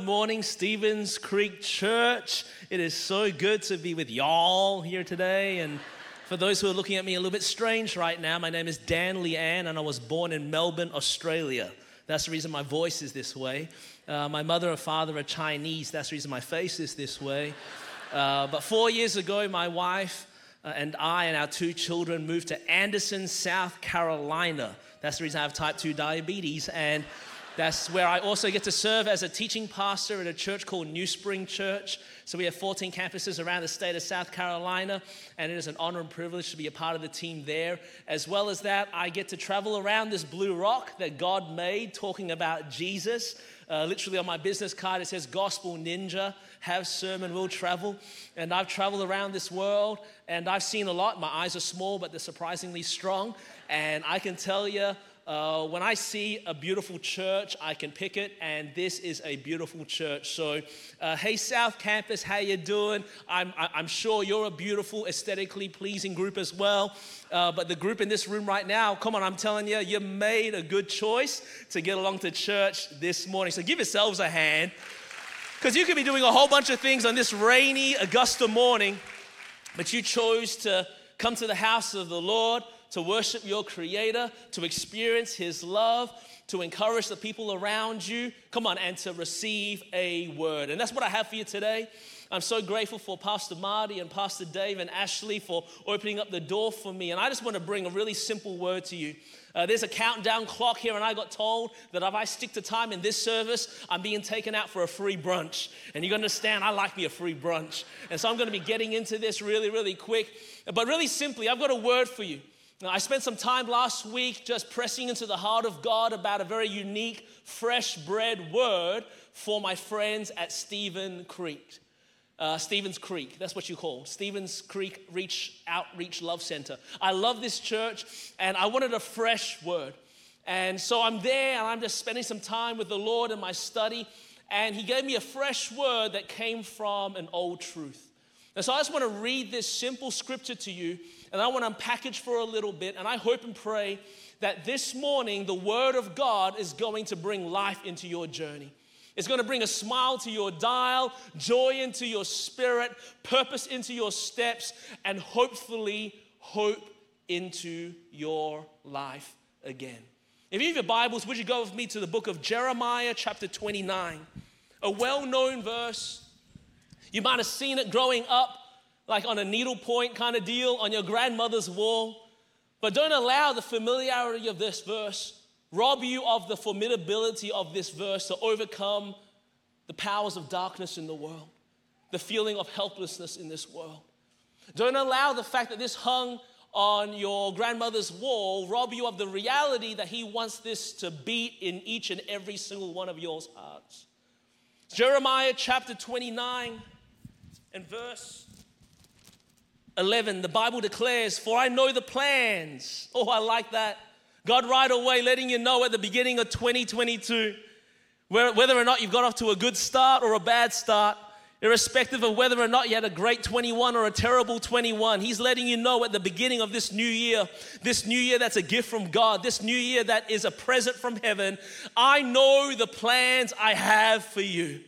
morning, Stevens Creek Church. It is so good to be with y'all here today. And for those who are looking at me a little bit strange right now, my name is Dan Lian, and I was born in Melbourne, Australia. That's the reason my voice is this way. Uh, my mother and father are Chinese. That's the reason my face is this way. Uh, but four years ago, my wife uh, and I and our two children moved to Anderson, South Carolina. That's the reason I have type 2 diabetes. And that's where I also get to serve as a teaching pastor at a church called New Spring Church. So we have 14 campuses around the state of South Carolina, and it is an honor and privilege to be a part of the team there. As well as that, I get to travel around this blue rock that God made talking about Jesus. Uh, literally on my business card, it says Gospel Ninja, have sermon, will travel. And I've traveled around this world and I've seen a lot. My eyes are small, but they're surprisingly strong. And I can tell you, uh, when I see a beautiful church, I can pick it, and this is a beautiful church. So, uh, hey South Campus, how you doing? I'm, I'm sure you're a beautiful, aesthetically pleasing group as well. Uh, but the group in this room right now, come on, I'm telling you, you made a good choice to get along to church this morning. So give yourselves a hand, because you could be doing a whole bunch of things on this rainy Augusta morning, but you chose to come to the house of the Lord to worship your Creator, to experience His love, to encourage the people around you. Come on, and to receive a word. And that's what I have for you today. I'm so grateful for Pastor Marty and Pastor Dave and Ashley for opening up the door for me. And I just want to bring a really simple word to you. Uh, there's a countdown clock here, and I got told that if I stick to time in this service, I'm being taken out for a free brunch. And you understand, I like me a free brunch. And so I'm going to be getting into this really, really quick. But really simply, I've got a word for you. Now, I spent some time last week just pressing into the heart of God about a very unique, fresh bread word for my friends at Stephen Creek. Uh, Stevens Creek, that's what you call Stevens Creek Reach Outreach Love Center. I love this church and I wanted a fresh word. And so I'm there and I'm just spending some time with the Lord in my study. And He gave me a fresh word that came from an old truth. And so I just want to read this simple scripture to you, and I want to unpackage for a little bit. And I hope and pray that this morning the Word of God is going to bring life into your journey. It's going to bring a smile to your dial, joy into your spirit, purpose into your steps, and hopefully hope into your life again. If you have your Bibles, would you go with me to the book of Jeremiah, chapter 29? A well known verse you might have seen it growing up, like on a needlepoint kind of deal on your grandmother's wall. But don't allow the familiarity of this verse rob you of the formidability of this verse to overcome the powers of darkness in the world, the feeling of helplessness in this world. Don't allow the fact that this hung on your grandmother's wall rob you of the reality that he wants this to beat in each and every single one of your hearts. Jeremiah chapter 29 and verse 11, the Bible declares, For I know the plans. Oh, I like that. God, right away, letting you know at the beginning of 2022 whether or not you've got off to a good start or a bad start, irrespective of whether or not you had a great 21 or a terrible 21. He's letting you know at the beginning of this new year, this new year that's a gift from God, this new year that is a present from heaven. I know the plans I have for you.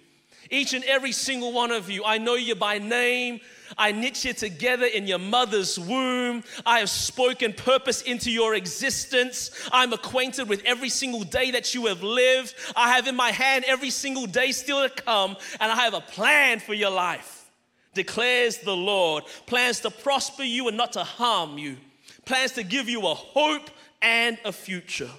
Each and every single one of you, I know you by name. I knit you together in your mother's womb. I have spoken purpose into your existence. I'm acquainted with every single day that you have lived. I have in my hand every single day still to come, and I have a plan for your life, declares the Lord. Plans to prosper you and not to harm you, plans to give you a hope and a future.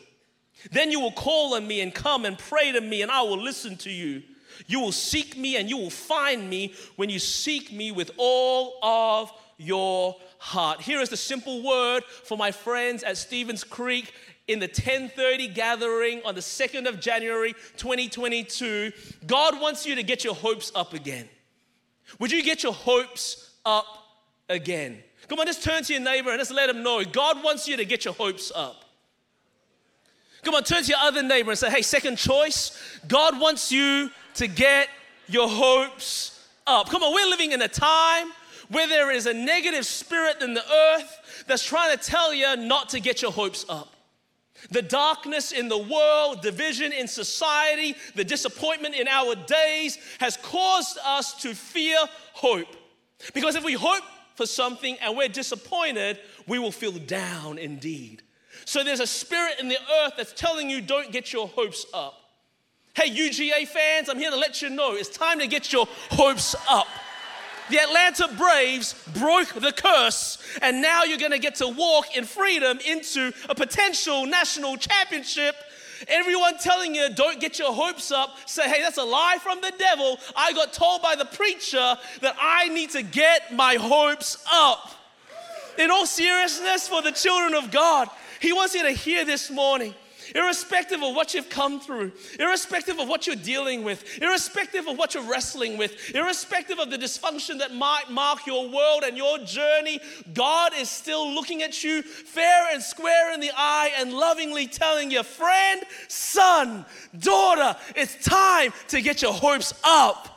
Then you will call on me and come and pray to me, and I will listen to you. You will seek me and you will find me when you seek me with all of your heart. Here is the simple word for my friends at Stevens Creek in the 1030 gathering on the 2nd of January 2022. God wants you to get your hopes up again. Would you get your hopes up again? Come on, just turn to your neighbor and just let him know God wants you to get your hopes up. Come on, turn to your other neighbor and say, hey, second choice, God wants you to get your hopes up. Come on, we're living in a time where there is a negative spirit in the earth that's trying to tell you not to get your hopes up. The darkness in the world, division in society, the disappointment in our days has caused us to fear hope. Because if we hope for something and we're disappointed, we will feel down indeed. So there's a spirit in the earth that's telling you don't get your hopes up. Hey, UGA fans, I'm here to let you know it's time to get your hopes up. The Atlanta Braves broke the curse, and now you're gonna get to walk in freedom into a potential national championship. Everyone telling you, don't get your hopes up, say, hey, that's a lie from the devil. I got told by the preacher that I need to get my hopes up. In all seriousness, for the children of God, He wants you to hear this morning irrespective of what you've come through, irrespective of what you're dealing with, irrespective of what you're wrestling with, irrespective of the dysfunction that might mark your world and your journey, God is still looking at you fair and square in the eye and lovingly telling you, friend, son, daughter, it's time to get your hopes up.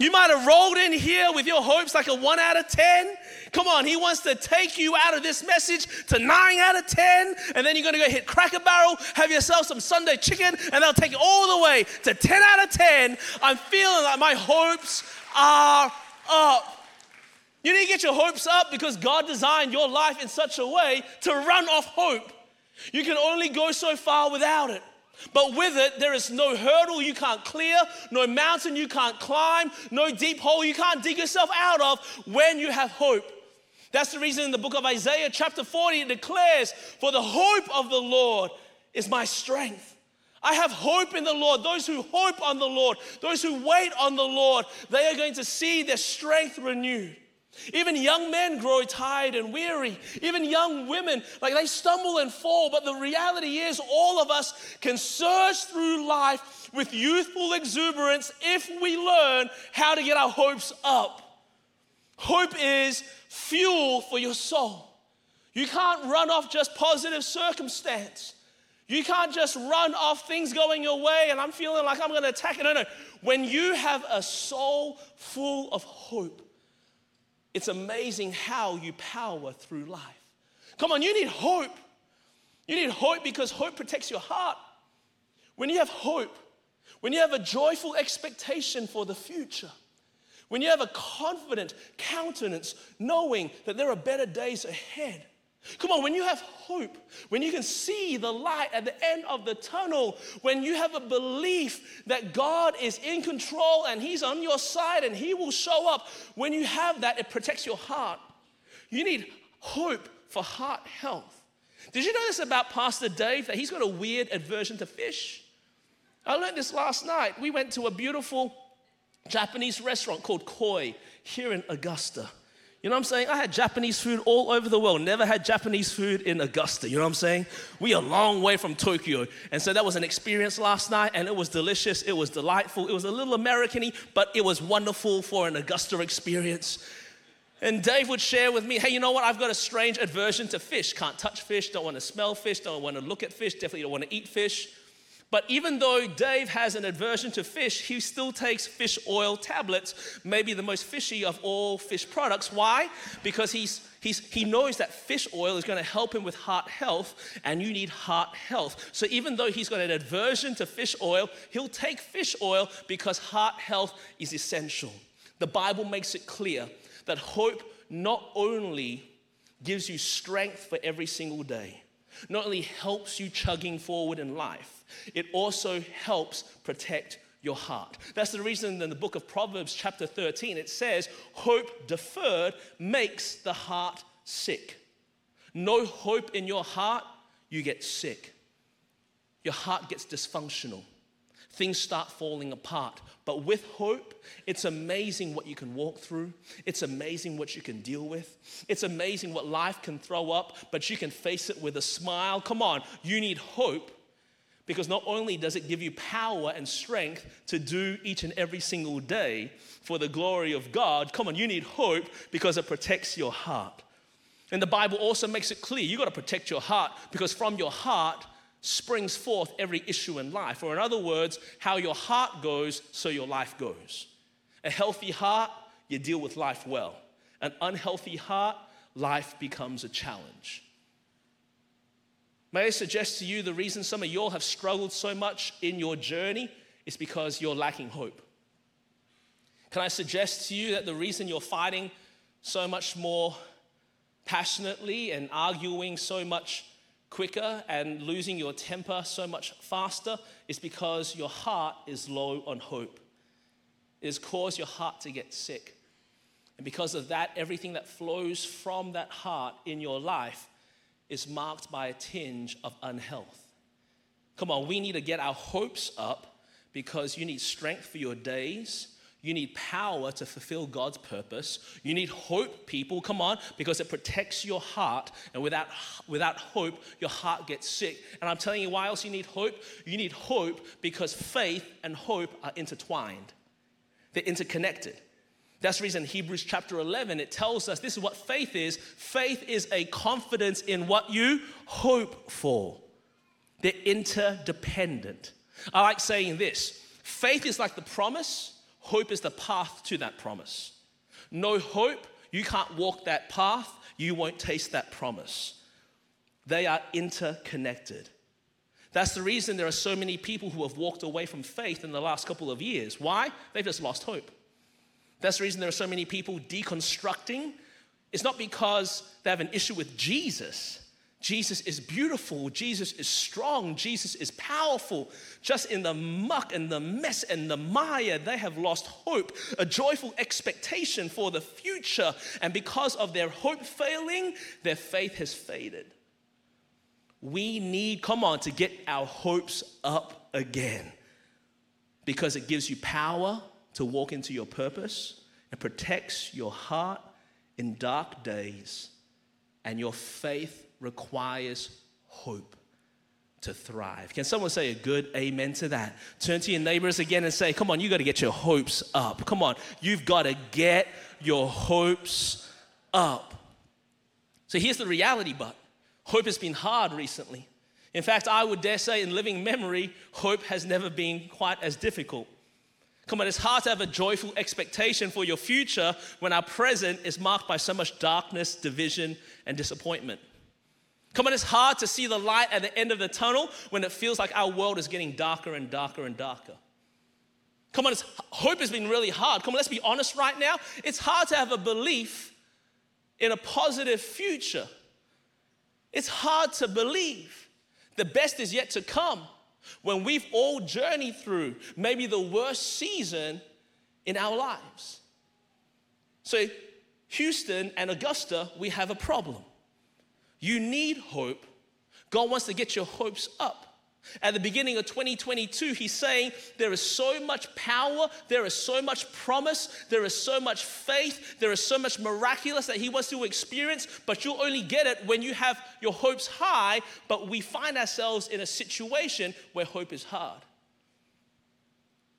You might have rolled in here with your hopes like a one out of 10. Come on, he wants to take you out of this message to nine out of 10, and then you're gonna go hit Cracker Barrel, have yourself some Sunday chicken, and they'll take you all the way to 10 out of 10. I'm feeling like my hopes are up. You need to get your hopes up because God designed your life in such a way to run off hope. You can only go so far without it. But with it, there is no hurdle you can't clear, no mountain you can't climb, no deep hole you can't dig yourself out of when you have hope. That's the reason in the book of Isaiah, chapter 40, it declares, For the hope of the Lord is my strength. I have hope in the Lord. Those who hope on the Lord, those who wait on the Lord, they are going to see their strength renewed. Even young men grow tired and weary. Even young women, like they stumble and fall. But the reality is, all of us can surge through life with youthful exuberance if we learn how to get our hopes up. Hope is fuel for your soul. You can't run off just positive circumstance. You can't just run off things going your way and I'm feeling like I'm going to attack it. No, no. When you have a soul full of hope, it's amazing how you power through life. Come on, you need hope. You need hope because hope protects your heart. When you have hope, when you have a joyful expectation for the future, when you have a confident countenance, knowing that there are better days ahead. Come on, when you have hope, when you can see the light at the end of the tunnel, when you have a belief that God is in control and He's on your side and He will show up, when you have that, it protects your heart. You need hope for heart health. Did you know this about Pastor Dave that he's got a weird aversion to fish? I learned this last night. We went to a beautiful Japanese restaurant called Koi here in Augusta. You know what I'm saying? I had Japanese food all over the world, never had Japanese food in Augusta. You know what I'm saying? We are a long way from Tokyo. And so that was an experience last night, and it was delicious. It was delightful. It was a little American but it was wonderful for an Augusta experience. And Dave would share with me, hey, you know what? I've got a strange aversion to fish. Can't touch fish, don't want to smell fish, don't want to look at fish, definitely don't want to eat fish. But even though Dave has an aversion to fish, he still takes fish oil tablets, maybe the most fishy of all fish products. Why? Because he's, he's, he knows that fish oil is going to help him with heart health, and you need heart health. So even though he's got an aversion to fish oil, he'll take fish oil because heart health is essential. The Bible makes it clear that hope not only gives you strength for every single day, not only helps you chugging forward in life, it also helps protect your heart. That's the reason in the book of Proverbs, chapter 13, it says, Hope deferred makes the heart sick. No hope in your heart, you get sick. Your heart gets dysfunctional. Things start falling apart. But with hope, it's amazing what you can walk through. It's amazing what you can deal with. It's amazing what life can throw up, but you can face it with a smile. Come on, you need hope because not only does it give you power and strength to do each and every single day for the glory of God, come on, you need hope because it protects your heart. And the Bible also makes it clear you got to protect your heart because from your heart springs forth every issue in life. Or, in other words, how your heart goes, so your life goes. A healthy heart, you deal with life well. An unhealthy heart, life becomes a challenge. May I suggest to you the reason some of y'all have struggled so much in your journey is because you're lacking hope. Can I suggest to you that the reason you're fighting so much more passionately and arguing so much quicker and losing your temper so much faster is because your heart is low on hope. It has caused your heart to get sick. And because of that, everything that flows from that heart in your life is marked by a tinge of unhealth. Come on, we need to get our hopes up because you need strength for your days. You need power to fulfill God's purpose. You need hope, people. Come on, because it protects your heart. And without, without hope, your heart gets sick. And I'm telling you why else you need hope. You need hope because faith and hope are intertwined, they're interconnected. That's the reason Hebrews chapter 11 it tells us this is what faith is. Faith is a confidence in what you hope for. They're interdependent. I like saying this. Faith is like the promise Hope is the path to that promise. No hope, you can't walk that path, you won't taste that promise. They are interconnected. That's the reason there are so many people who have walked away from faith in the last couple of years. Why? They've just lost hope. That's the reason there are so many people deconstructing. It's not because they have an issue with Jesus, Jesus is beautiful. Jesus is strong. Jesus is powerful. Just in the muck and the mess and the mire, they have lost hope, a joyful expectation for the future. And because of their hope failing, their faith has faded. We need, come on, to get our hopes up again because it gives you power to walk into your purpose and protects your heart in dark days and your faith requires hope to thrive. Can someone say a good amen to that? Turn to your neighbors again and say, Come on, you got to get your hopes up. Come on, you've got to get your hopes up. So here's the reality, but hope has been hard recently. In fact, I would dare say, in living memory, hope has never been quite as difficult. Come on, it's hard to have a joyful expectation for your future when our present is marked by so much darkness, division, and disappointment. Come on, it's hard to see the light at the end of the tunnel when it feels like our world is getting darker and darker and darker. Come on, hope has been really hard. Come on, let's be honest right now. It's hard to have a belief in a positive future. It's hard to believe the best is yet to come when we've all journeyed through maybe the worst season in our lives. So, Houston and Augusta, we have a problem. You need hope. God wants to get your hopes up. At the beginning of 2022, he's saying there is so much power, there is so much promise, there is so much faith, there is so much miraculous that he wants to experience, but you'll only get it when you have your hopes high. But we find ourselves in a situation where hope is hard.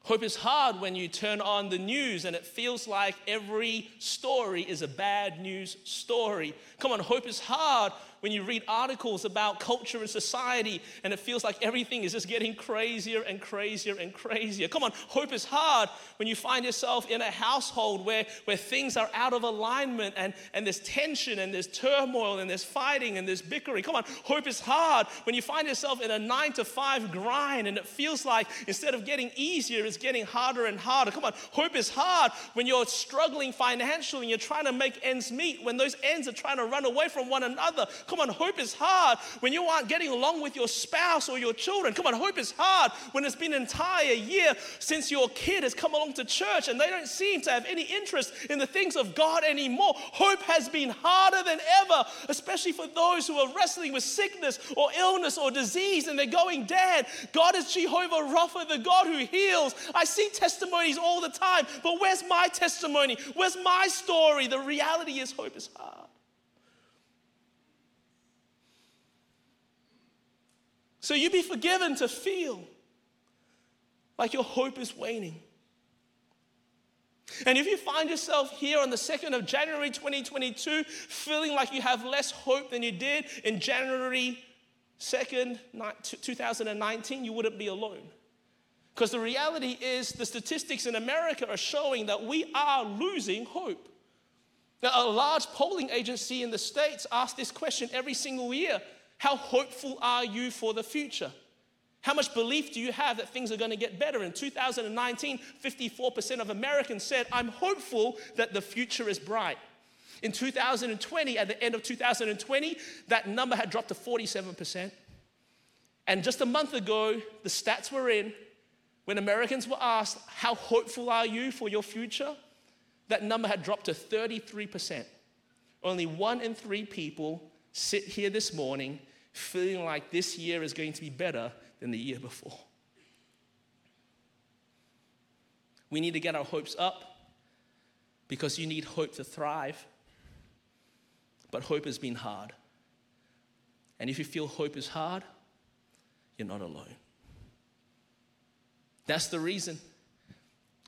Hope is hard when you turn on the news and it feels like every story is a bad news story. Come on, hope is hard when you read articles about culture and society and it feels like everything is just getting crazier and crazier and crazier. Come on, hope is hard when you find yourself in a household where, where things are out of alignment and, and there's tension and there's turmoil and there's fighting and there's bickering. Come on, hope is hard when you find yourself in a nine to five grind and it feels like instead of getting easier, it's getting harder and harder. Come on, hope is hard when you're struggling financially and you're trying to make ends meet, when those ends are trying to run away from one another. Come on, hope is hard when you aren't getting along with your spouse or your children. Come on, hope is hard when it's been an entire year since your kid has come along to church and they don't seem to have any interest in the things of God anymore. Hope has been harder than ever, especially for those who are wrestling with sickness or illness or disease and they're going, Dad, God is Jehovah Rapha, the God who heals. I see testimonies all the time, but where's my testimony? Where's my story? The reality is, hope is hard. So you be forgiven to feel like your hope is waning. And if you find yourself here on the 2nd of January 2022 feeling like you have less hope than you did in January 2nd, 2019, you wouldn't be alone. Because the reality is, the statistics in America are showing that we are losing hope. Now, a large polling agency in the States asks this question every single year How hopeful are you for the future? How much belief do you have that things are going to get better? In 2019, 54% of Americans said, I'm hopeful that the future is bright. In 2020, at the end of 2020, that number had dropped to 47%. And just a month ago, the stats were in when Americans were asked, How hopeful are you for your future? That number had dropped to 33%. Only one in three people sit here this morning feeling like this year is going to be better than the year before. We need to get our hopes up because you need hope to thrive. But hope has been hard. And if you feel hope is hard, you're not alone. That's the reason.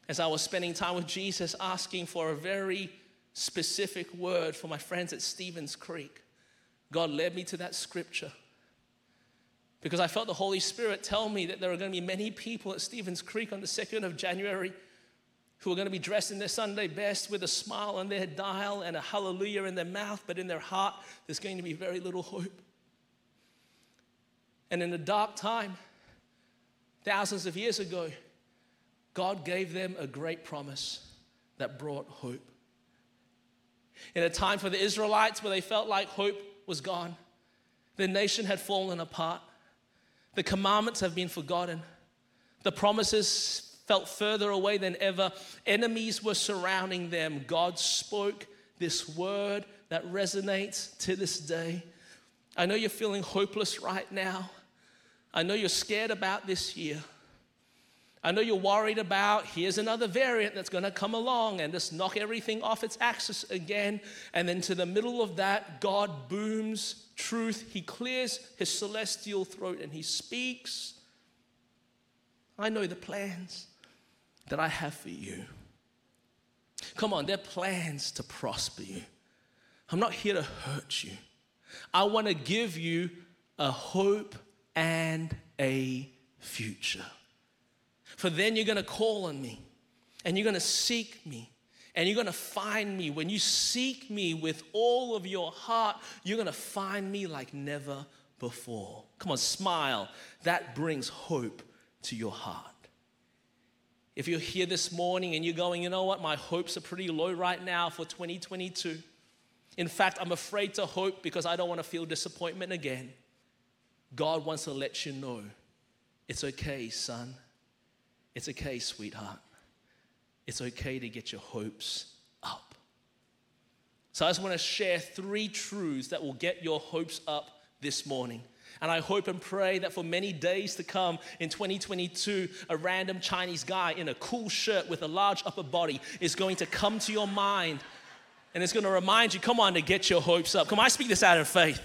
As I was spending time with Jesus, asking for a very specific word for my friends at Stevens Creek, God led me to that scripture because I felt the Holy Spirit tell me that there are going to be many people at Stevens Creek on the 2nd of January who are going to be dressed in their Sunday best with a smile on their dial and a hallelujah in their mouth, but in their heart, there's going to be very little hope. And in a dark time, thousands of years ago, God gave them a great promise that brought hope. In a time for the Israelites where they felt like hope was gone, the nation had fallen apart. The commandments have been forgotten. The promises felt further away than ever. Enemies were surrounding them. God spoke this word that resonates to this day. I know you're feeling hopeless right now. I know you're scared about this year. I know you're worried about here's another variant that's going to come along and just knock everything off its axis again. And then to the middle of that, God booms truth. He clears his celestial throat and he speaks. I know the plans that I have for you. Come on, they're plans to prosper you. I'm not here to hurt you. I want to give you a hope and a future. For then you're going to call on me and you're going to seek me and you're going to find me. When you seek me with all of your heart, you're going to find me like never before. Come on, smile. That brings hope to your heart. If you're here this morning and you're going, you know what, my hopes are pretty low right now for 2022. In fact, I'm afraid to hope because I don't want to feel disappointment again. God wants to let you know it's okay, son. It's okay, sweetheart. It's okay to get your hopes up. So I just want to share three truths that will get your hopes up this morning. And I hope and pray that for many days to come in 2022, a random Chinese guy in a cool shirt with a large upper body is going to come to your mind and it's going to remind you, come on, to get your hopes up. Come on, I speak this out in faith.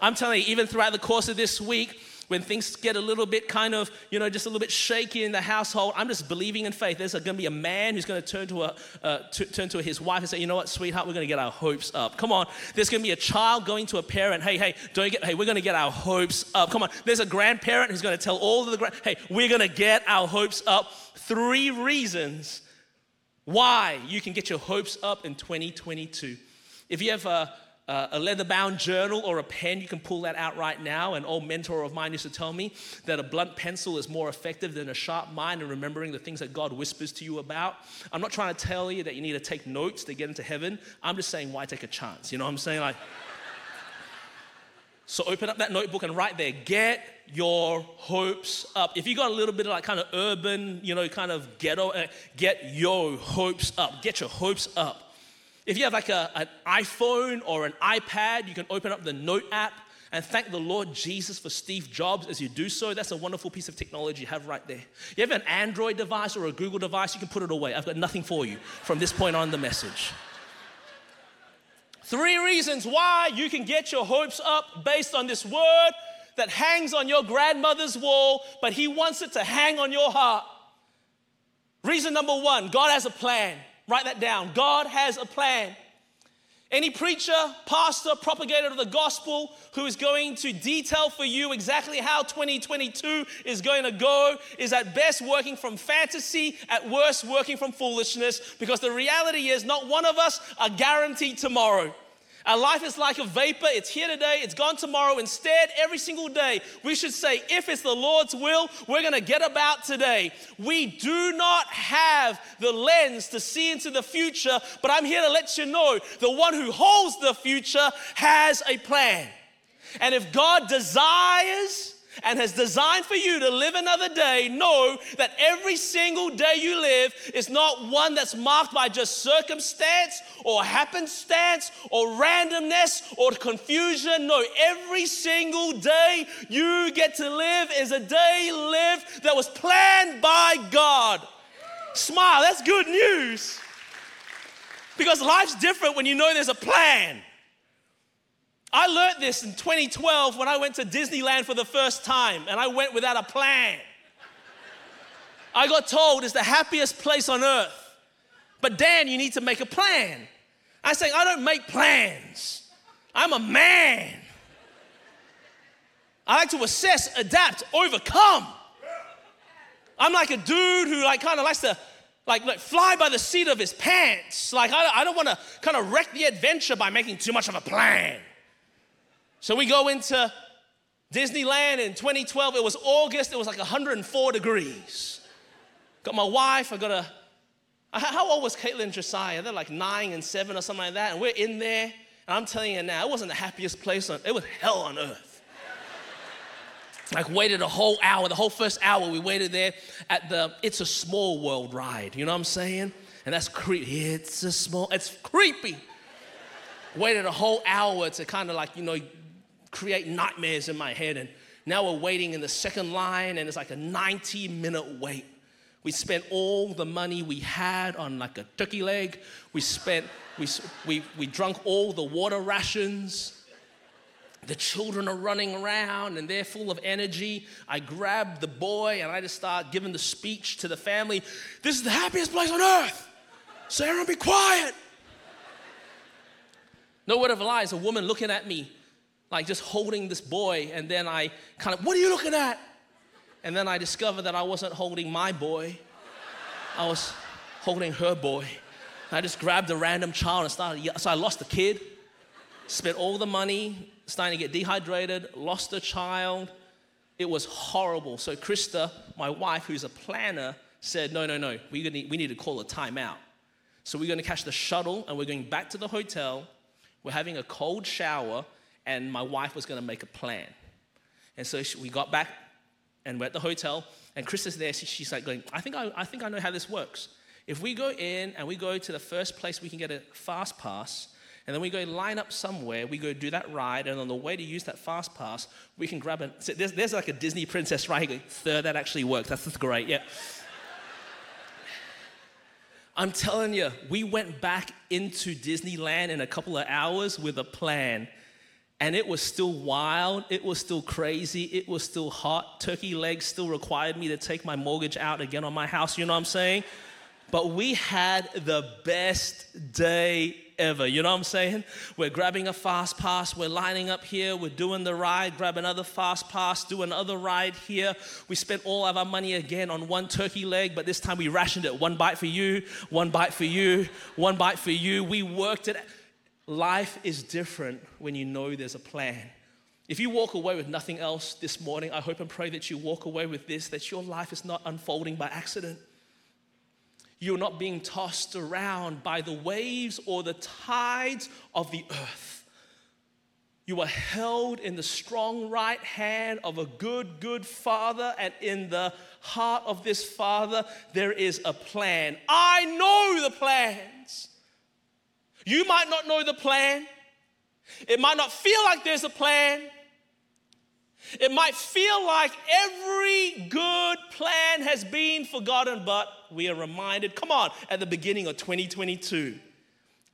I'm telling you, even throughout the course of this week, when things get a little bit kind of, you know, just a little bit shaky in the household, I'm just believing in faith. There's going to be a man who's going to turn to, a, uh, to, turn to his wife and say, you know what, sweetheart, we're going to get our hopes up. Come on. There's going to be a child going to a parent, hey, hey, don't get, hey, we're going to get our hopes up. Come on. There's a grandparent who's going to tell all of the, grand, hey, we're going to get our hopes up. Three reasons why you can get your hopes up in 2022. If you have a uh, a leather bound journal or a pen, you can pull that out right now. An old mentor of mine used to tell me that a blunt pencil is more effective than a sharp mind in remembering the things that God whispers to you about. I'm not trying to tell you that you need to take notes to get into heaven. I'm just saying, why take a chance? You know what I'm saying? Like, so open up that notebook and write there, get your hopes up. If you got a little bit of like kind of urban, you know, kind of ghetto, uh, get your hopes up. Get your hopes up. If you have like a, an iPhone or an iPad, you can open up the Note app and thank the Lord Jesus for Steve Jobs as you do so. That's a wonderful piece of technology you have right there. You have an Android device or a Google device, you can put it away. I've got nothing for you from this point on the message. Three reasons why you can get your hopes up based on this word that hangs on your grandmother's wall, but He wants it to hang on your heart. Reason number one God has a plan. Write that down. God has a plan. Any preacher, pastor, propagator of the gospel who is going to detail for you exactly how 2022 is going to go is at best working from fantasy, at worst working from foolishness, because the reality is not one of us are guaranteed tomorrow. Our life is like a vapor. It's here today, it's gone tomorrow. Instead, every single day, we should say, if it's the Lord's will, we're going to get about today. We do not have the lens to see into the future, but I'm here to let you know the one who holds the future has a plan. And if God desires, and has designed for you to live another day, know that every single day you live is not one that's marked by just circumstance or happenstance or randomness or confusion. No, every single day you get to live is a day lived that was planned by God. Smile, that's good news. Because life's different when you know there's a plan. I learned this in 2012 when I went to Disneyland for the first time, and I went without a plan. I got told it's the happiest place on earth. But Dan, you need to make a plan. I say, I don't make plans. I'm a man. I like to assess, adapt, overcome. I'm like a dude who like kind of likes to like, like fly by the seat of his pants. Like I, I don't want to kind of wreck the adventure by making too much of a plan. So we go into Disneyland in 2012. It was August, it was like 104 degrees. Got my wife, I got a. How old was Caitlin and Josiah? They're like nine and seven or something like that. And we're in there, and I'm telling you now, it wasn't the happiest place on it was hell on earth. like waited a whole hour, the whole first hour we waited there at the It's a Small World ride. You know what I'm saying? And that's creepy. It's a small, it's creepy. waited a whole hour to kind of like, you know, create nightmares in my head. And now we're waiting in the second line, and it's like a 90 minute wait. We spent all the money we had on like a turkey leg. We spent, we, we, we drunk all the water rations. The children are running around and they're full of energy. I grab the boy and I just start giving the speech to the family. This is the happiest place on earth. Sarah, be quiet. No word of a lie is a woman looking at me like just holding this boy, and then I kind of, what are you looking at? And then I discovered that I wasn't holding my boy, I was holding her boy. I just grabbed a random child and started, so I lost the kid, spent all the money, starting to get dehydrated, lost the child. It was horrible. So Krista, my wife, who's a planner, said, no, no, no, we need, we need to call a timeout. So we're going to catch the shuttle and we're going back to the hotel. We're having a cold shower and my wife was going to make a plan. And so she, we got back and we're at the hotel, and Chris is there. She, she's like going, I think I, I think I know how this works. If we go in and we go to the first place we can get a fast pass, and then we go line up somewhere, we go do that ride, and on the way to use that fast pass, we can grab it. So there's, there's like a Disney princess ride. Going, Third, that actually works. That's, that's great. Yeah. I'm telling you, we went back into Disneyland in a couple of hours with a plan and it was still wild, it was still crazy, it was still hot. Turkey legs still required me to take my mortgage out again on my house, you know what I'm saying? But we had the best day ever, you know what I'm saying? We're grabbing a fast pass, we're lining up here, we're doing the ride, grab another fast pass, do another ride here. We spent all of our money again on one turkey leg, but this time we rationed it. One bite for you, one bite for you, one bite for you. We worked it Life is different when you know there's a plan. If you walk away with nothing else this morning, I hope and pray that you walk away with this that your life is not unfolding by accident. You're not being tossed around by the waves or the tides of the earth. You are held in the strong right hand of a good, good Father, and in the heart of this Father, there is a plan. I know the plans you might not know the plan. It might not feel like there's a plan. It might feel like every good plan has been forgotten, but we are reminded come on, at the beginning of 2022,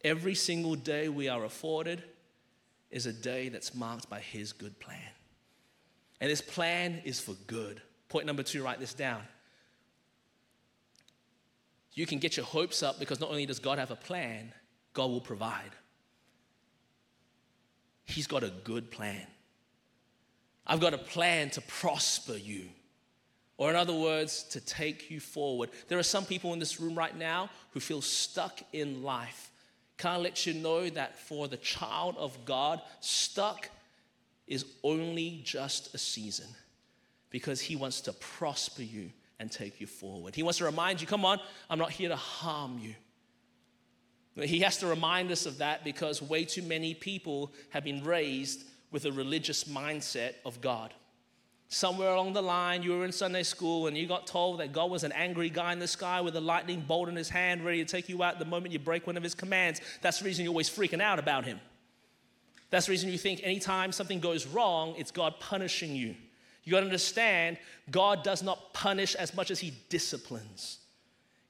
every single day we are afforded is a day that's marked by His good plan. And His plan is for good. Point number two, write this down. You can get your hopes up because not only does God have a plan, God will provide. He's got a good plan. I've got a plan to prosper you. Or, in other words, to take you forward. There are some people in this room right now who feel stuck in life. Can I let you know that for the child of God, stuck is only just a season because He wants to prosper you and take you forward. He wants to remind you come on, I'm not here to harm you. He has to remind us of that because way too many people have been raised with a religious mindset of God somewhere along the line, you were in Sunday school and you got told that God was an angry guy in the sky with a lightning bolt in his hand, ready to take you out the moment you break one of his commands. That's the reason you're always freaking out about him. That's the reason you think anytime something goes wrong, it's God punishing you. You gotta understand, God does not punish as much as he disciplines.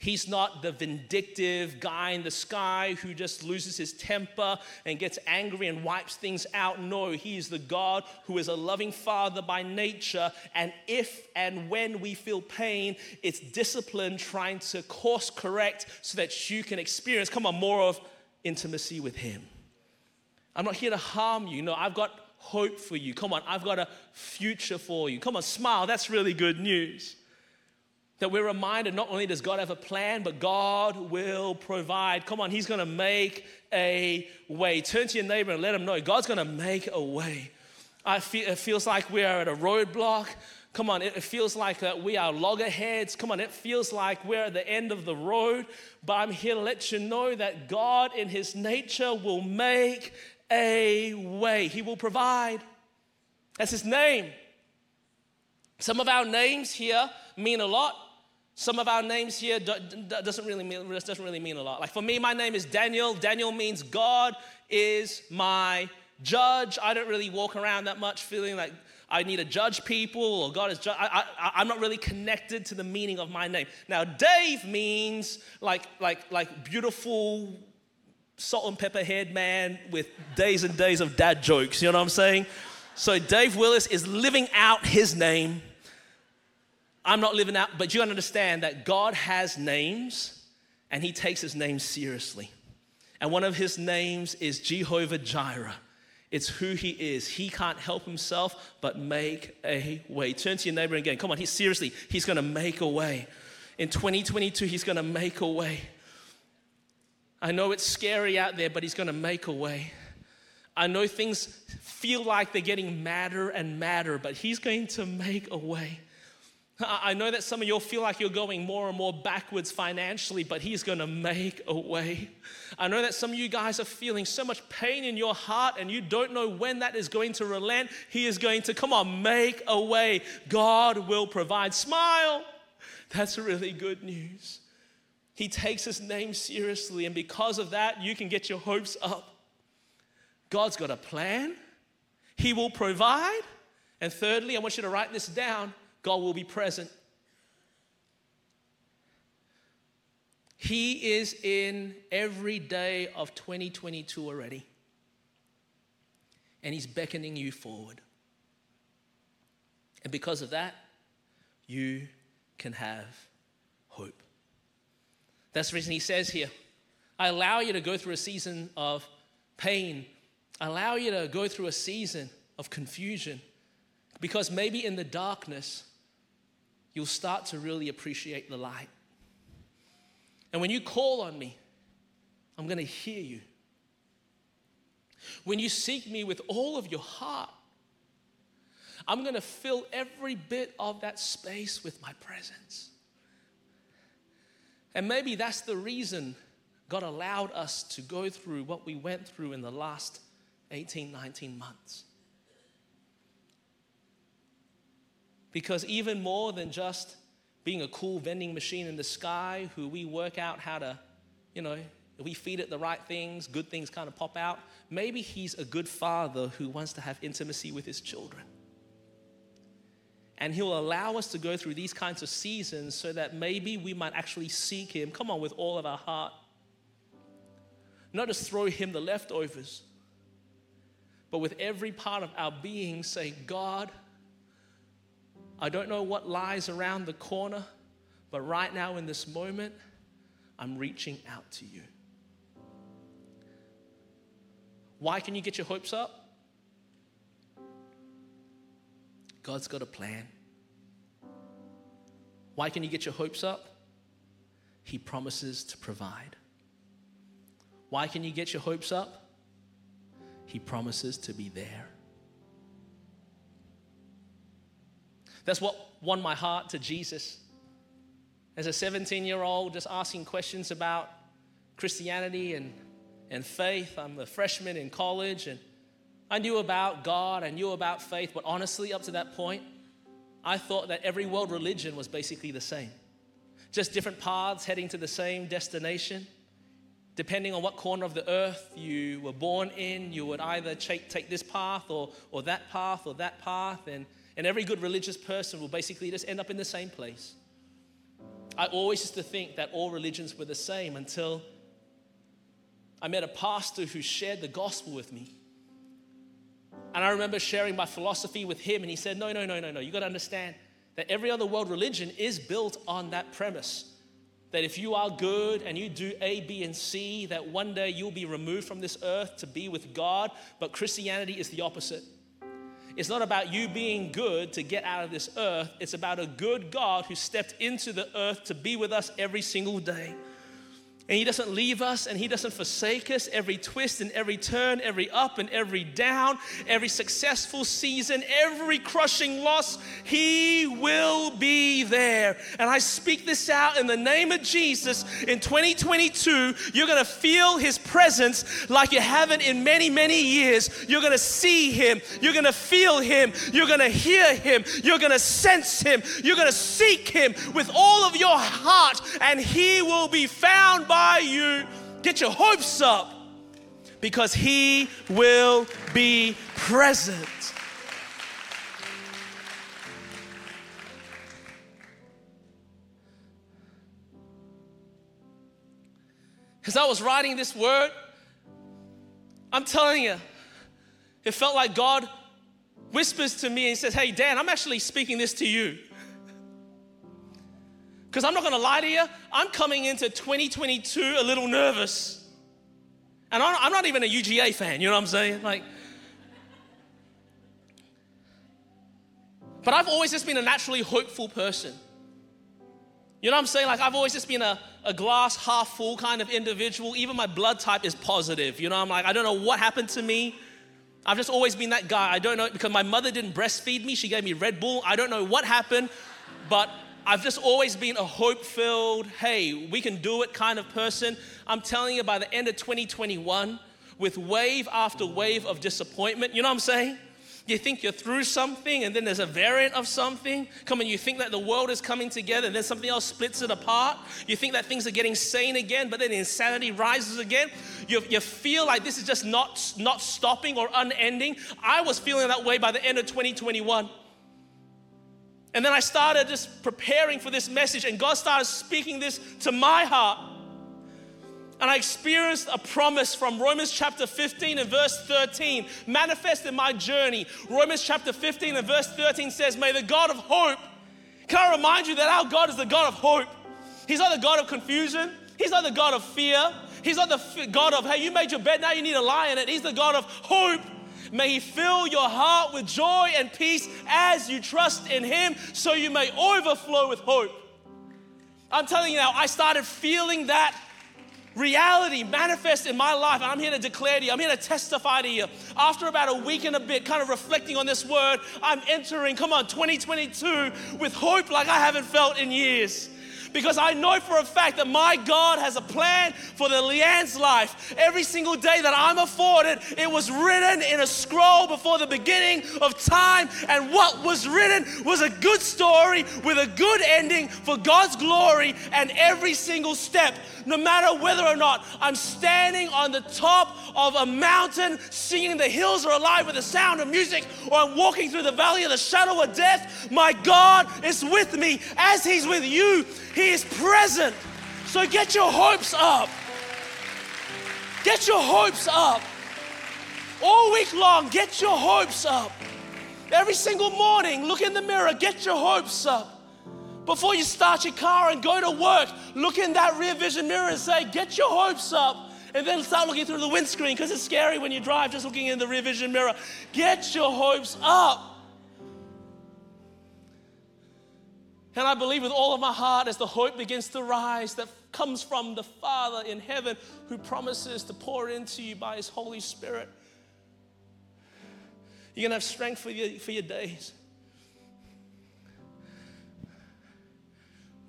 He's not the vindictive guy in the sky who just loses his temper and gets angry and wipes things out. No, he's the God who is a loving father by nature. And if and when we feel pain, it's discipline trying to course correct so that you can experience, come on, more of intimacy with him. I'm not here to harm you. No, I've got hope for you. Come on, I've got a future for you. Come on, smile. That's really good news. That we're reminded not only does God have a plan, but God will provide. Come on, He's gonna make a way. Turn to your neighbor and let him know God's gonna make a way. I feel, it feels like we are at a roadblock. Come on, it feels like that we are loggerheads. Come on, it feels like we're at the end of the road. But I'm here to let you know that God, in His nature, will make a way. He will provide. That's His name. Some of our names here mean a lot. Some of our names here doesn't really mean doesn't really mean a lot. Like for me, my name is Daniel. Daniel means God is my judge. I don't really walk around that much feeling like I need to judge people or God is. Ju- I, I'm not really connected to the meaning of my name. Now, Dave means like like like beautiful salt and pepper head man with days and days of dad jokes. You know what I'm saying? So Dave Willis is living out his name I'm not living out, but you understand that God has names and he takes his name seriously. And one of his names is Jehovah Jireh. It's who he is. He can't help himself but make a way. Turn to your neighbor again. Come on, he's seriously, he's gonna make a way. In 2022, he's gonna make a way. I know it's scary out there, but he's gonna make a way. I know things feel like they're getting madder and madder, but he's going to make a way. I know that some of you feel like you're going more and more backwards financially, but He's going to make a way. I know that some of you guys are feeling so much pain in your heart and you don't know when that is going to relent. He is going to, come on, make a way. God will provide. Smile. That's really good news. He takes His name seriously, and because of that, you can get your hopes up. God's got a plan, He will provide. And thirdly, I want you to write this down God will be present. He is in every day of 2022 already. And He's beckoning you forward. And because of that, you can have hope. That's the reason He says here I allow you to go through a season of pain, I allow you to go through a season of confusion. Because maybe in the darkness, you'll start to really appreciate the light. And when you call on me, I'm going to hear you. When you seek me with all of your heart, I'm going to fill every bit of that space with my presence. And maybe that's the reason God allowed us to go through what we went through in the last 18, 19 months. Because even more than just being a cool vending machine in the sky who we work out how to, you know, we feed it the right things, good things kind of pop out. Maybe he's a good father who wants to have intimacy with his children. And he'll allow us to go through these kinds of seasons so that maybe we might actually seek him, come on, with all of our heart. Not just throw him the leftovers, but with every part of our being say, God, I don't know what lies around the corner, but right now in this moment, I'm reaching out to you. Why can you get your hopes up? God's got a plan. Why can you get your hopes up? He promises to provide. Why can you get your hopes up? He promises to be there. That's what won my heart to Jesus. As a 17 year old, just asking questions about Christianity and, and faith. I'm a freshman in college and I knew about God, I knew about faith, but honestly, up to that point, I thought that every world religion was basically the same. Just different paths heading to the same destination. Depending on what corner of the earth you were born in, you would either take, take this path or, or that path or that path. And, and every good religious person will basically just end up in the same place. I always used to think that all religions were the same until I met a pastor who shared the gospel with me. And I remember sharing my philosophy with him, and he said, No, no, no, no, no. You got to understand that every other world religion is built on that premise that if you are good and you do A, B, and C, that one day you'll be removed from this earth to be with God. But Christianity is the opposite. It's not about you being good to get out of this earth, it's about a good God who stepped into the earth to be with us every single day. And He doesn't leave us and He doesn't forsake us every twist and every turn, every up and every down, every successful season, every crushing loss. He will be there. And I speak this out in the name of Jesus. In 2022, you're going to feel His presence like you haven't in many, many years. You're going to see Him. You're going to feel Him. You're going to hear Him. You're going to sense Him. You're going to seek Him with all of your heart, and He will be found by you. Get your hopes up because He will be present. As I was writing this word, I'm telling you, it felt like God whispers to me and says, Hey, Dan, I'm actually speaking this to you. Because I'm not going to lie to you, I'm coming into 2022 a little nervous. And I'm not even a UGA fan, you know what I'm saying? Like, but I've always just been a naturally hopeful person. You know what I'm saying? Like, I've always just been a, a glass half full kind of individual. Even my blood type is positive. You know, I'm like, I don't know what happened to me. I've just always been that guy. I don't know, because my mother didn't breastfeed me, she gave me Red Bull. I don't know what happened, but I've just always been a hope filled, hey, we can do it kind of person. I'm telling you, by the end of 2021, with wave after wave of disappointment, you know what I'm saying? You think you're through something and then there's a variant of something. Come on, you think that the world is coming together and then something else splits it apart. You think that things are getting sane again, but then insanity rises again. You, you feel like this is just not, not stopping or unending. I was feeling that way by the end of 2021. And then I started just preparing for this message, and God started speaking this to my heart. And I experienced a promise from Romans chapter 15 and verse 13, manifest in my journey. Romans chapter 15 and verse 13 says, May the God of hope, can I remind you that our God is the God of hope? He's not the God of confusion, He's not the God of fear, He's not the God of, hey, you made your bed, now you need to lie in it. He's the God of hope. May He fill your heart with joy and peace as you trust in Him so you may overflow with hope. I'm telling you now, I started feeling that reality manifest in my life. And I'm here to declare to you, I'm here to testify to you. After about a week and a bit, kind of reflecting on this word, I'm entering, come on, 2022 with hope like I haven't felt in years because I know for a fact that my God has a plan for the Lian's life. Every single day that I'm afforded, it was written in a scroll before the beginning of time. And what was written was a good story with a good ending for God's glory. And every single step, no matter whether or not I'm standing on the top of a mountain singing the hills are alive with the sound of music, or I'm walking through the valley of the shadow of death, my God is with me as He's with you. He is present. So get your hopes up. Get your hopes up. All week long, get your hopes up. Every single morning, look in the mirror, get your hopes up. Before you start your car and go to work, look in that rear vision mirror and say, Get your hopes up. And then start looking through the windscreen because it's scary when you drive just looking in the rear vision mirror. Get your hopes up. And I believe with all of my heart as the hope begins to rise that comes from the Father in heaven who promises to pour into you by His Holy Spirit. You're going to have strength for your, for your days.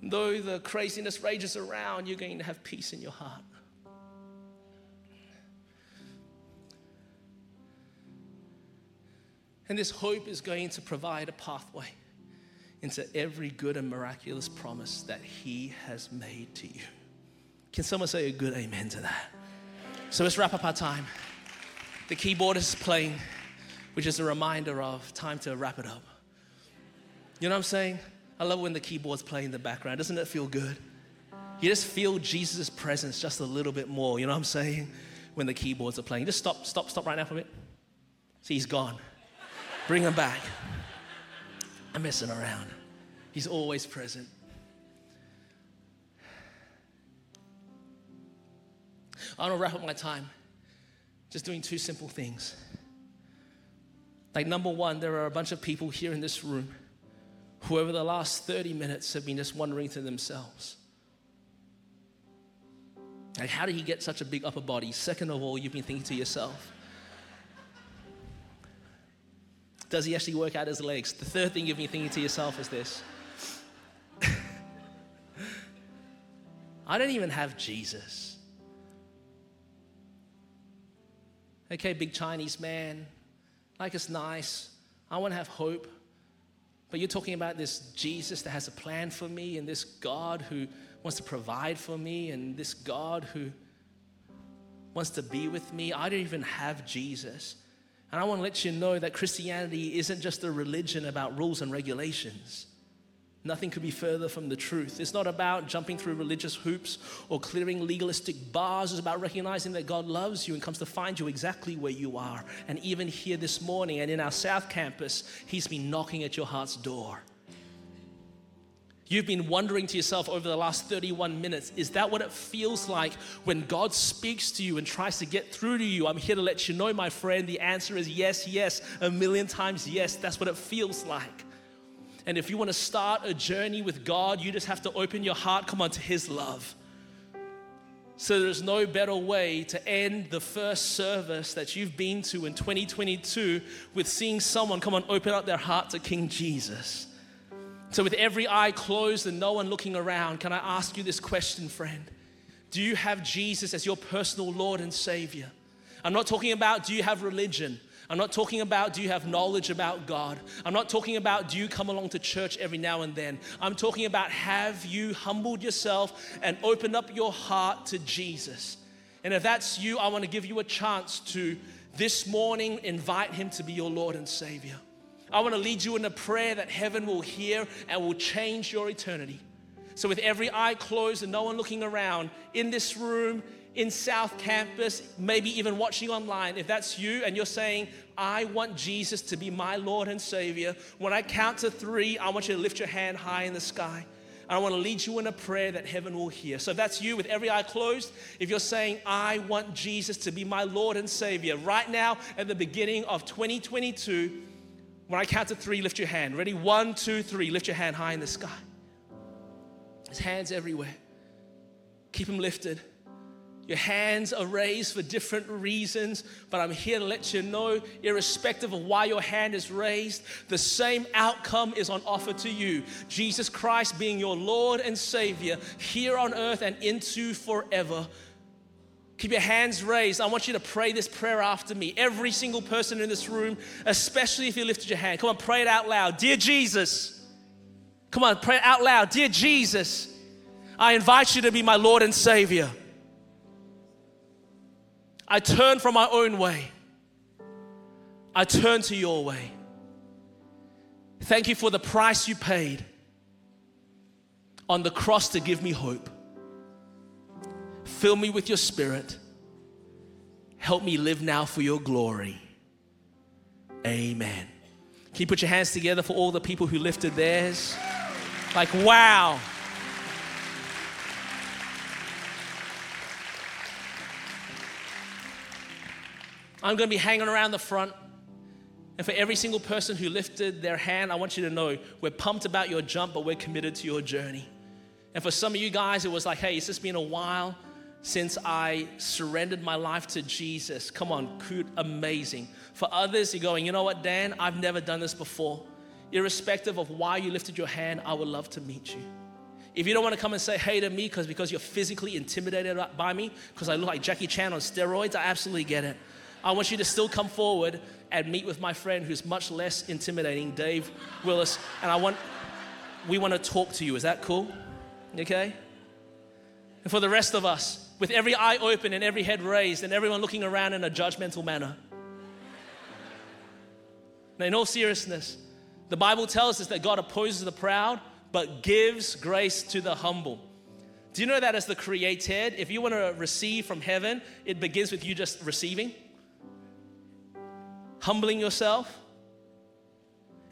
Though the craziness rages around, you're going to have peace in your heart. And this hope is going to provide a pathway into every good and miraculous promise that He has made to you. Can someone say a good amen to that? So let's wrap up our time. The keyboard is playing, which is a reminder of time to wrap it up. You know what I'm saying? I love when the keyboard's playing in the background. Doesn't it feel good? You just feel Jesus' presence just a little bit more. You know what I'm saying? When the keyboards are playing. Just stop, stop, stop right now for a bit. See, he's gone. Bring him back. I'm messing around. He's always present. I want to wrap up my time just doing two simple things. Like, number one, there are a bunch of people here in this room who, over the last 30 minutes, have been just wondering to themselves, like, how did he get such a big upper body? Second of all, you've been thinking to yourself, does he actually work out his legs? The third thing you've been thinking to yourself is this I don't even have Jesus. Okay, big Chinese man, like it's nice. I want to have hope. But you're talking about this Jesus that has a plan for me, and this God who wants to provide for me, and this God who wants to be with me. I don't even have Jesus. And I want to let you know that Christianity isn't just a religion about rules and regulations. Nothing could be further from the truth. It's not about jumping through religious hoops or clearing legalistic bars. It's about recognizing that God loves you and comes to find you exactly where you are. And even here this morning and in our South Campus, He's been knocking at your heart's door. You've been wondering to yourself over the last 31 minutes, is that what it feels like when God speaks to you and tries to get through to you? I'm here to let you know, my friend, the answer is yes, yes, a million times yes. That's what it feels like. And if you want to start a journey with God, you just have to open your heart, come on, to His love. So there's no better way to end the first service that you've been to in 2022 with seeing someone come on, open up their heart to King Jesus. So, with every eye closed and no one looking around, can I ask you this question, friend? Do you have Jesus as your personal Lord and Savior? I'm not talking about do you have religion. I'm not talking about do you have knowledge about God. I'm not talking about do you come along to church every now and then. I'm talking about have you humbled yourself and opened up your heart to Jesus. And if that's you, I want to give you a chance to this morning invite Him to be your Lord and Savior. I want to lead you in a prayer that heaven will hear and will change your eternity. So, with every eye closed and no one looking around in this room, in South Campus, maybe even watching online, if that's you and you're saying, I want Jesus to be my Lord and Savior, when I count to three, I want you to lift your hand high in the sky. I want to lead you in a prayer that heaven will hear. So if that's you with every eye closed, if you're saying, I want Jesus to be my Lord and Savior, right now at the beginning of 2022, when I count to three, lift your hand. Ready? One, two, three. Lift your hand high in the sky. His hands everywhere. Keep them lifted. Your hands are raised for different reasons, but I'm here to let you know, irrespective of why your hand is raised, the same outcome is on offer to you. Jesus Christ being your Lord and Savior here on earth and into forever. Keep your hands raised. I want you to pray this prayer after me. Every single person in this room, especially if you lifted your hand. Come on, pray it out loud. Dear Jesus, come on, pray it out loud. Dear Jesus, I invite you to be my Lord and Savior. I turn from my own way. I turn to your way. Thank you for the price you paid on the cross to give me hope. Fill me with your spirit. Help me live now for your glory. Amen. Can you put your hands together for all the people who lifted theirs? Like, wow. I'm going to be hanging around the front. And for every single person who lifted their hand, I want you to know we're pumped about your jump, but we're committed to your journey. And for some of you guys, it was like, hey, it's just been a while since I surrendered my life to Jesus. Come on, good, amazing. For others, you're going, you know what, Dan, I've never done this before. Irrespective of why you lifted your hand, I would love to meet you. If you don't want to come and say hey to me because because you're physically intimidated by me, because I look like Jackie Chan on steroids, I absolutely get it. I want you to still come forward and meet with my friend who's much less intimidating, Dave Willis, and I want we want to talk to you. Is that cool? Okay? And for the rest of us, with every eye open and every head raised and everyone looking around in a judgmental manner. Now, in all seriousness, the Bible tells us that God opposes the proud but gives grace to the humble. Do you know that as the created, if you want to receive from heaven, it begins with you just receiving? Humbling yourself.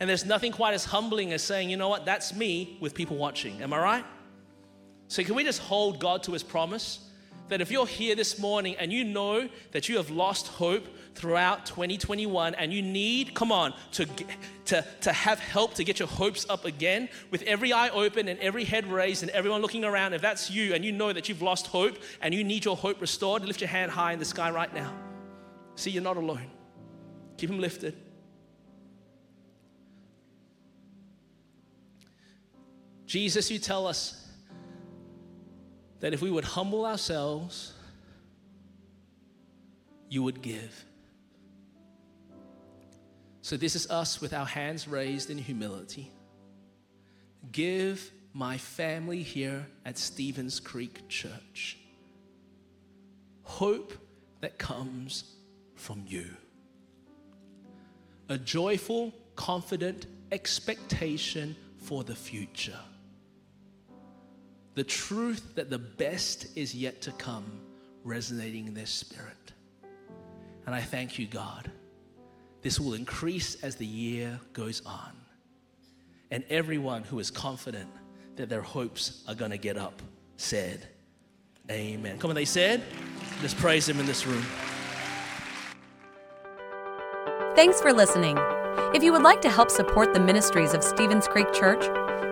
And there's nothing quite as humbling as saying, you know what, that's me with people watching. Am I right? So, can we just hold God to his promise? That if you're here this morning and you know that you have lost hope throughout 2021 and you need, come on, to, to, to have help to get your hopes up again, with every eye open and every head raised and everyone looking around, if that's you and you know that you've lost hope and you need your hope restored, lift your hand high in the sky right now. See, you're not alone. Keep them lifted. Jesus, you tell us that if we would humble ourselves, you would give. So, this is us with our hands raised in humility. Give my family here at Stevens Creek Church hope that comes from you. A joyful, confident expectation for the future. The truth that the best is yet to come resonating in their spirit. And I thank you, God this will increase as the year goes on. And everyone who is confident that their hopes are going to get up said, Amen. Come on, they said, let's praise Him in this room. Thanks for listening. If you would like to help support the ministries of Stevens Creek Church,